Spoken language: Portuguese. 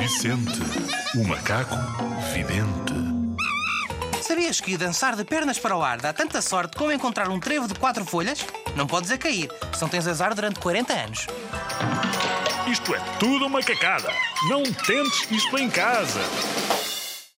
Vicente, o macaco vidente. Sabias que dançar de pernas para o ar dá tanta sorte como encontrar um trevo de quatro folhas? Não podes a cair, só tens azar durante 40 anos. Isto é tudo uma cacada. Não tentes isto em casa.